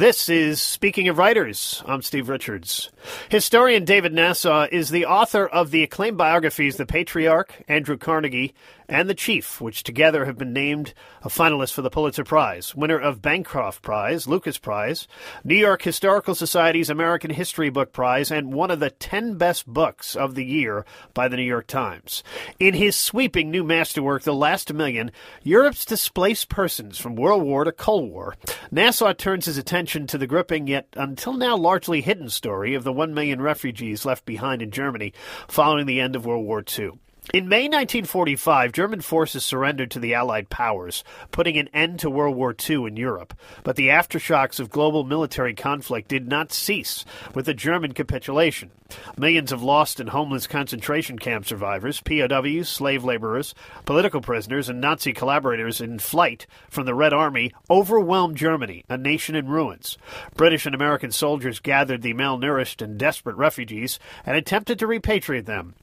This is Speaking of Writers. I'm Steve Richards. Historian David Nasaw is the author of the acclaimed biographies The Patriarch, Andrew Carnegie, and The Chief, which together have been named a finalist for the Pulitzer Prize, winner of Bancroft Prize, Lukas Prize, New York Historical Society's American History Book Prize, and one of the 10 best books of the year by the New York Times. In his sweeping new masterwork, The Last Million, Europe's Displaced Persons from World War to Cold War, Nasaw turns his attention to the gripping yet until now largely hidden story of the 1 million refugees left behind in Germany following the end of World War II. In May 1945, German forces surrendered to the Allied powers, putting an end to World War II in Europe. But the aftershocks of global military conflict did not cease with the German capitulation. Millions of lost and homeless concentration camp survivors, POWs, slave laborers, political prisoners, and Nazi collaborators in flight from the Red Army overwhelmed Germany, a nation in ruins. British and American soldiers gathered the malnourished and desperate refugees and attempted to repatriate them.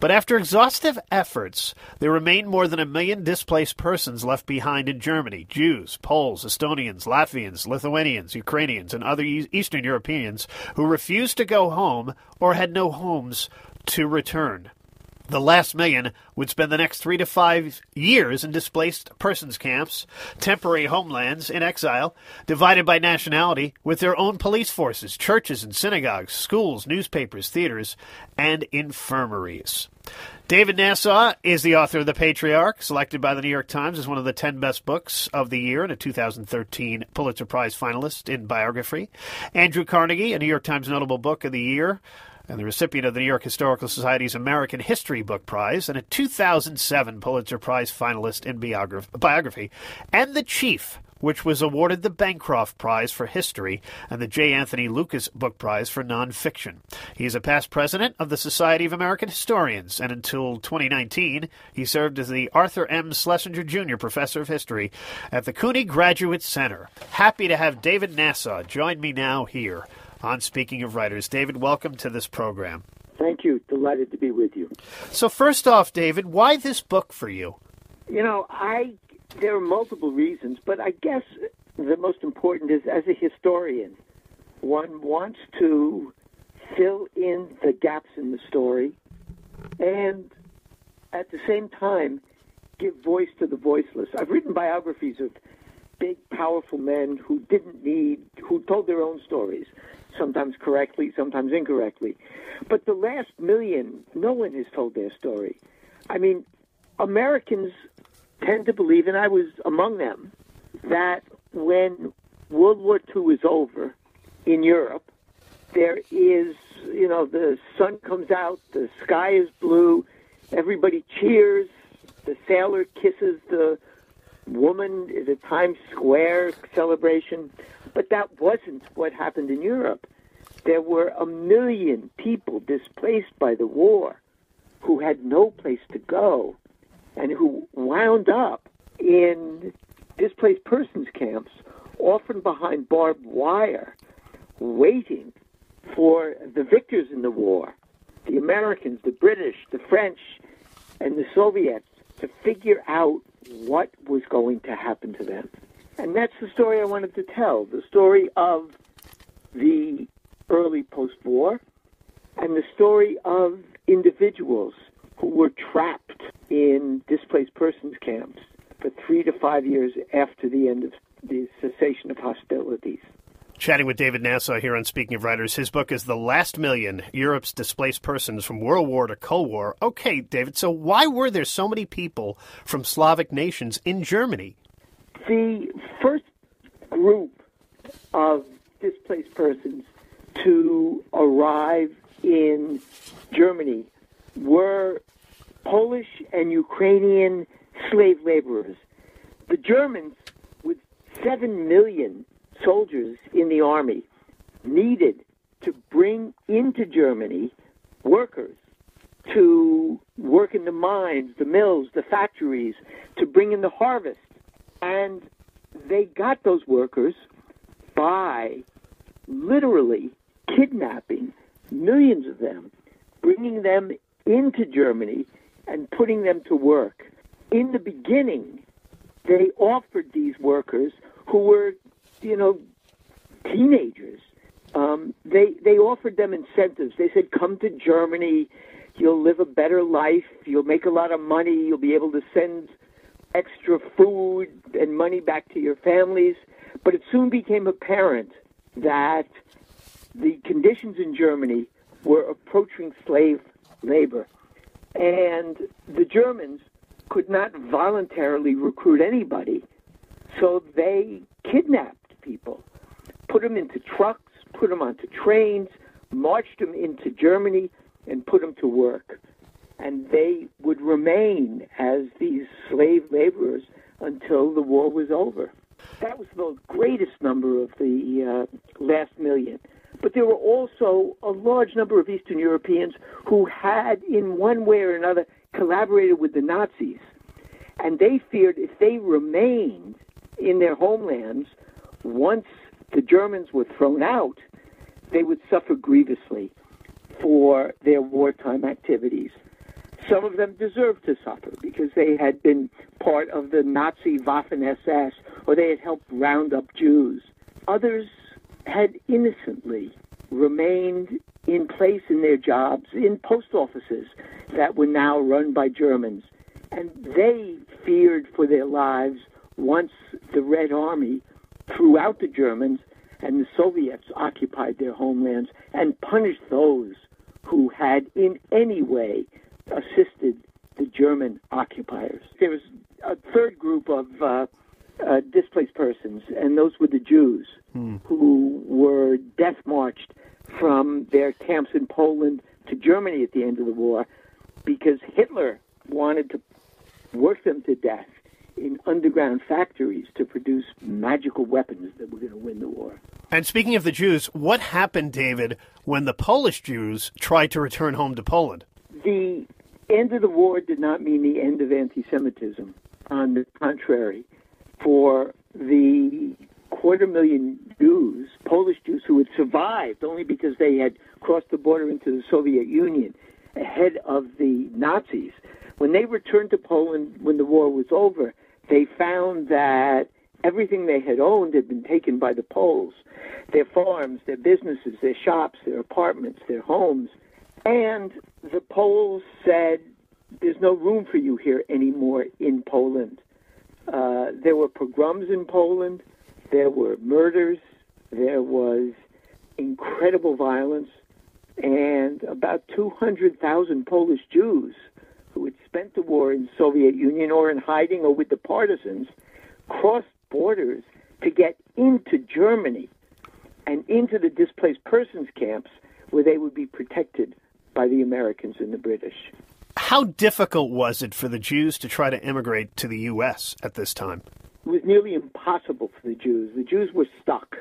But after exhaustive efforts, there remained more than a million displaced persons left behind in Germany Jews, Poles, Estonians, Latvians, Lithuanians, Ukrainians, and other Eastern Europeans who refused to go home or had no homes to return. The last million would spend the next three to five years in displaced persons camps, temporary homelands, in exile, divided by nationality, with their own police forces, churches and synagogues, schools, newspapers, theaters, and infirmaries. David Nasaw is the author of The Patriarch, selected by the New York Times as one of the 10 best books of the year and a 2013 Pulitzer Prize finalist in biography. Andrew Carnegie, a New York Times notable book of the year, and the recipient of the New York Historical Society's American History Book Prize, and a 2007 Pulitzer Prize finalist in biography, and The Chief, which was awarded the Bancroft Prize for History and the J. Anthony Lukas Book Prize for Nonfiction. He is a past president of the Society of American Historians, and until 2019, he served as the Arthur M. Schlesinger Jr. Professor of History at the CUNY Graduate Center. Happy to have David Nasaw join me now here on Speaking of Writers. David, welcome to this program. Thank you. Delighted to be with you. So, first off, David, why this book for you? You know, I there are multiple reasons, but I guess the most important is as a historian, one wants to fill in the gaps in the story and at the same time give voice to the voiceless. I've written biographies of big, powerful men who didn't need, who told their own stories sometimes correctly, sometimes incorrectly. But the last million, no one has told their story. I mean, Americans tend to believe, and I was among them, that when World War II is over in Europe, there is, you know, the sun comes out, the sky is blue, everybody cheers, the sailor kisses the woman at a Times Square celebration. But that wasn't what happened in Europe. There were a million people displaced by the war who had no place to go and who wound up in displaced persons camps, often behind barbed wire, waiting for the victors in the war, the Americans, the British, the French, and the Soviets, to figure out what was going to happen to them. And that's the story I wanted to tell the story of the early post war and the story of individuals who were trapped in displaced persons camps for three to five years after the end of the cessation of hostilities. Chatting with David Nasaw here on Speaking of Writers. His book is The Last Million Europe's Displaced Persons from World War to Cold War. Okay, David, so why were there so many people from Slavic nations in Germany? The first group of displaced persons to arrive in Germany were Polish and Ukrainian slave laborers. The Germans, with 7 million soldiers in the army, needed to bring into Germany workers to work in the mines, the mills, the factories, to bring in the harvest. And they got those workers by literally kidnapping millions of them, bringing them into Germany and putting them to work. In the beginning, they offered these workers who were, you know, teenagers, um, they they offered them incentives. They said, "Come to Germany, you'll live a better life, you'll make a lot of money, you'll be able to send extra food and money back to your families." But it soon became apparent that the conditions in Germany were approaching slave labor, and the Germans could not voluntarily recruit anybody, so they kidnapped people, put them into trucks, put them onto trains, marched them into Germany, and put them to work. And they would remain as these slave laborers until the war was over. That was the greatest number of the uh, last million. But there were also a large number of Eastern Europeans who had, in one way or another, collaborated with the Nazis. And they feared if they remained in their homelands, once the Germans were thrown out, they would suffer grievously for their wartime activities. Some of them deserved to suffer because they had been part of the Nazi Waffen SS or they had helped round up Jews. Others had innocently remained in place in their jobs in post offices that were now run by Germans. And they feared for their lives once the Red Army threw out the Germans and the Soviets occupied their homelands and punished those who had in any way assisted the German occupiers. There was a third group of uh, uh, displaced persons, and those were the Jews hmm. who were death marched from their camps in Poland to Germany at the end of the war because Hitler wanted to work them to death in underground factories to produce magical weapons that were going to win the war. And speaking of the Jews, what happened, David, when the Polish Jews tried to return home to Poland? The end of the war did not mean the end of anti Semitism. On the contrary, for the quarter million Jews, Polish Jews who had survived only because they had crossed the border into the Soviet Union ahead of the Nazis, when they returned to Poland when the war was over, they found that everything they had owned had been taken by the Poles their farms, their businesses, their shops, their apartments, their homes. And the Poles said, There's no room for you here anymore in Poland. Uh, there were pogroms in Poland, there were murders, there was incredible violence, and about 200,000 Polish Jews who had spent the war in Soviet Union or in hiding or with the partisans crossed borders to get into Germany and into the displaced persons camps where they would be protected by the Americans and the British. How difficult was it for the Jews to try to immigrate to the U.S. at this time? It was nearly impossible for the Jews. The Jews were stuck.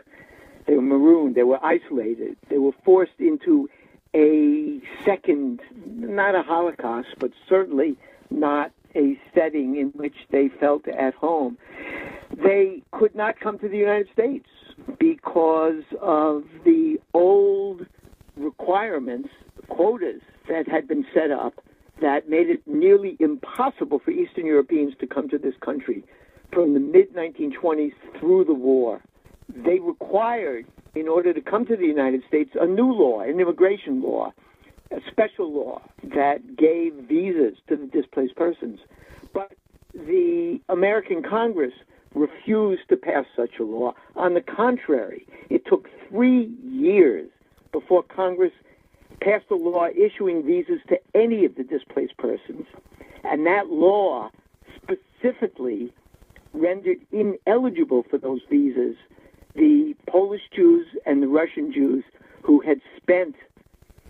They were marooned. They were isolated. They were forced into a second, not a Holocaust, but certainly not a setting in which they felt at home. They could not come to the United States because of the old requirements, quotas that had been set up that made it nearly impossible for Eastern Europeans to come to this country from the mid 1920s through the war. They required, in order to come to the United States, a new law, an immigration law, a special law that gave visas to the displaced persons. But the American Congress refused to pass such a law. On the contrary, it took three years before Congress passed a law issuing visas to any of the displaced persons. And that law specifically rendered ineligible for those visas the Polish Jews and the Russian Jews who had spent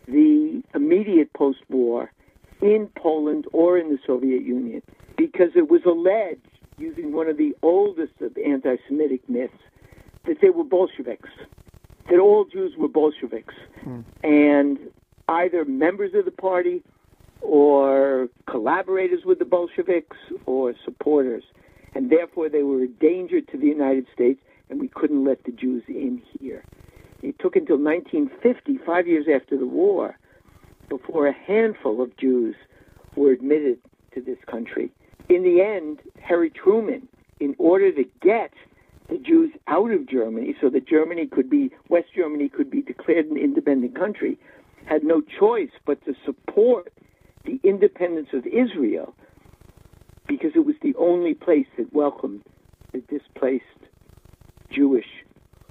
the immediate post war in Poland or in the Soviet Union because it was alleged using one of the oldest of anti Semitic myths that they were Bolsheviks, that all Jews were Bolsheviks, mm. and either members of the party or collaborators with the Bolsheviks or supporters. And therefore, they were a danger to the United States, and we couldn't let the Jews in here. It took until 1950, five years after the war, before a handful of Jews were admitted to this country in the end, Harry Truman, in order to get the Jews out of Germany so that Germany could be, West Germany could be declared an independent country, had no choice but to support the independence of Israel because it was the only place that welcomed the displaced Jewish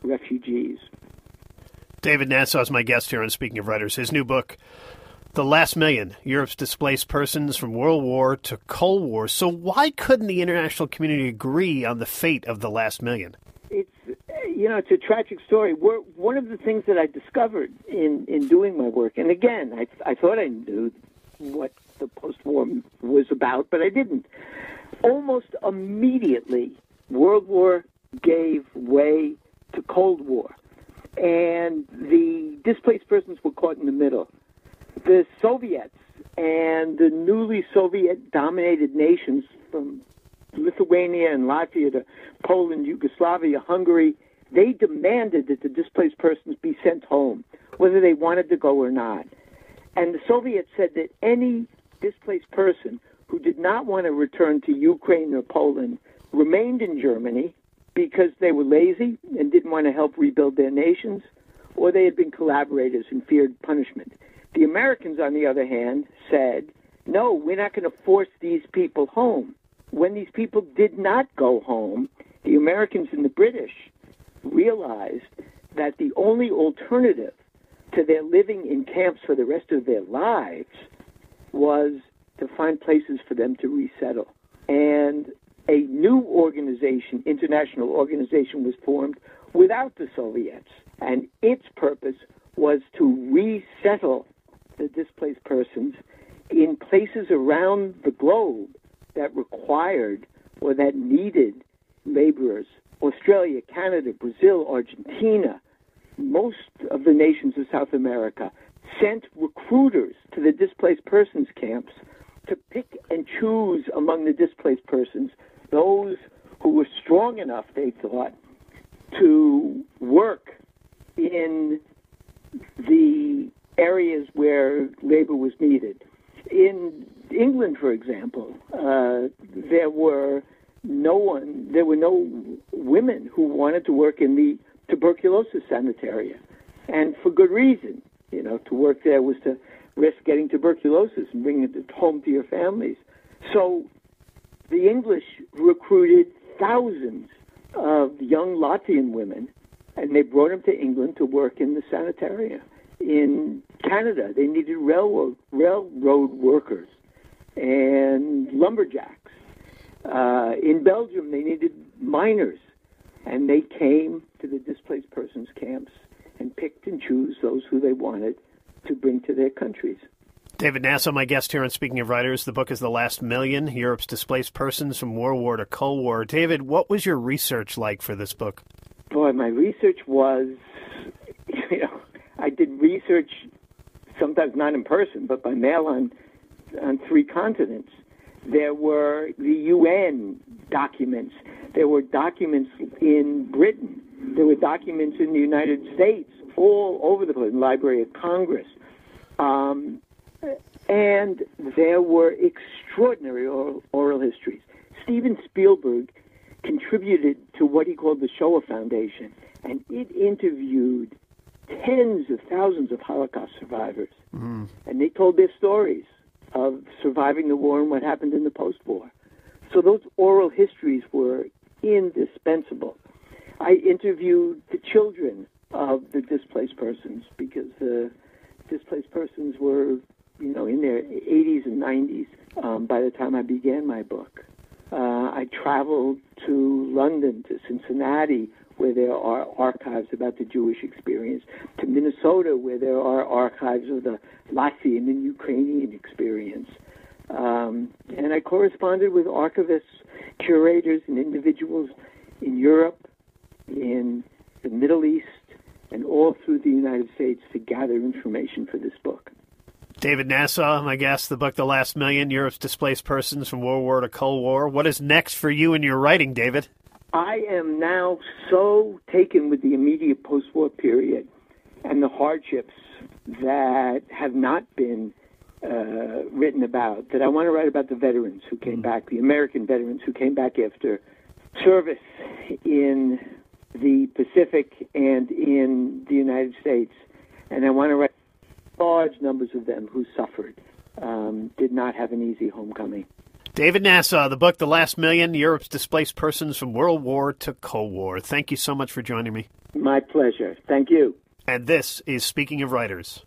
refugees. David Nasaw is my guest here on Speaking of Writers. His new book, The Last Million Europe's Displaced Persons from World War to Cold War. So, why couldn't the international community agree on the fate of the last million? You know, it's a tragic story. One of the things that I discovered in, in doing my work, and again, I, I thought I knew what the post war was about, but I didn't. Almost immediately, World War gave way to Cold War and the displaced persons were caught in the middle. The Soviets and the newly Soviet dominated nations from Lithuania and Latvia to Poland, Yugoslavia, Hungary, they demanded that the displaced persons be sent home, whether they wanted to go or not. And the Soviets said that any displaced person who did not want to return to Ukraine or Poland remained in Germany because they were lazy and didn't want to help rebuild their nations, or they had been collaborators and feared punishment. The Americans, on the other hand, said, no, we're not going to force these people home. When these people did not go home, the Americans and the British realized that the only alternative to their living in camps for the rest of their lives was to find places for them to resettle. And a new organization, international organization, was formed without the Soviets. And its purpose was to resettle the displaced persons in places around the globe that required or that needed laborers. Australia, Canada, Brazil, Argentina, most of the nations of South America sent recruiters to the displaced persons camps to pick and choose among the displaced persons those who were strong enough, they thought, to work in the areas where labor was needed. In England, for example, uh, there were no one, there were no women who wanted to work in the tuberculosis sanitarium, and for good reason. You know, to work there was to risk getting tuberculosis and bringing it home to your families. So the English recruited thousands of young Latvian women, and they brought them to England to work in the sanitarium. In Canada, they needed railroad railroad workers and lumberjacks. Uh, in Belgium, they needed miners, and they came to the displaced persons camps and picked and chose those who they wanted to bring to their countries. David Nasaw, my guest here on Speaking of Writers. The book is The Last Million Europe's Displaced Persons from World War to Cold War. David, what was your research like for this book? Boy, my research was, you know, I did research sometimes not in person, but by mail on, on three continents. There were the UN documents, there were documents in Britain, there were documents in the United States, all over the place, Library of Congress. Um, and there were extraordinary oral, oral histories. Steven Spielberg contributed to what he called the Shoah Foundation, and it interviewed tens of thousands of Holocaust survivors. Mm-hmm. And they told their stories of surviving the war and what happened in the post war. So those oral histories were indispensable. I interviewed the children of the displaced persons because the displaced persons were you know, in their 80s and 90s um, by the time I began my book. Uh, I traveled to London, to Cincinnati, where there are archives about the Jewish experience, to Minnesota, where there are archives of the Latvian and Ukrainian experience. Um, and I corresponded with archivists, curators, and individuals in Europe, in the Middle East, and all through the United States to gather information for this book. David Nasaw, my guest, the book The Last Million Europe's Displaced Persons from World War to Cold War. What is next for you in your writing, David? I am now so taken with the immediate post war period and the hardships that have not been uh, written about that I want to write about the veterans who came mm. back, the American veterans who came back after service in the Pacific and in the United States. And I want to write large numbers of them who suffered, um, did not have an easy homecoming. David Nasaw, the book The Last Million Europe's Displaced Persons from World War to Cold War. Thank you so much for joining me. My pleasure. Thank you. And this is Speaking of Writers.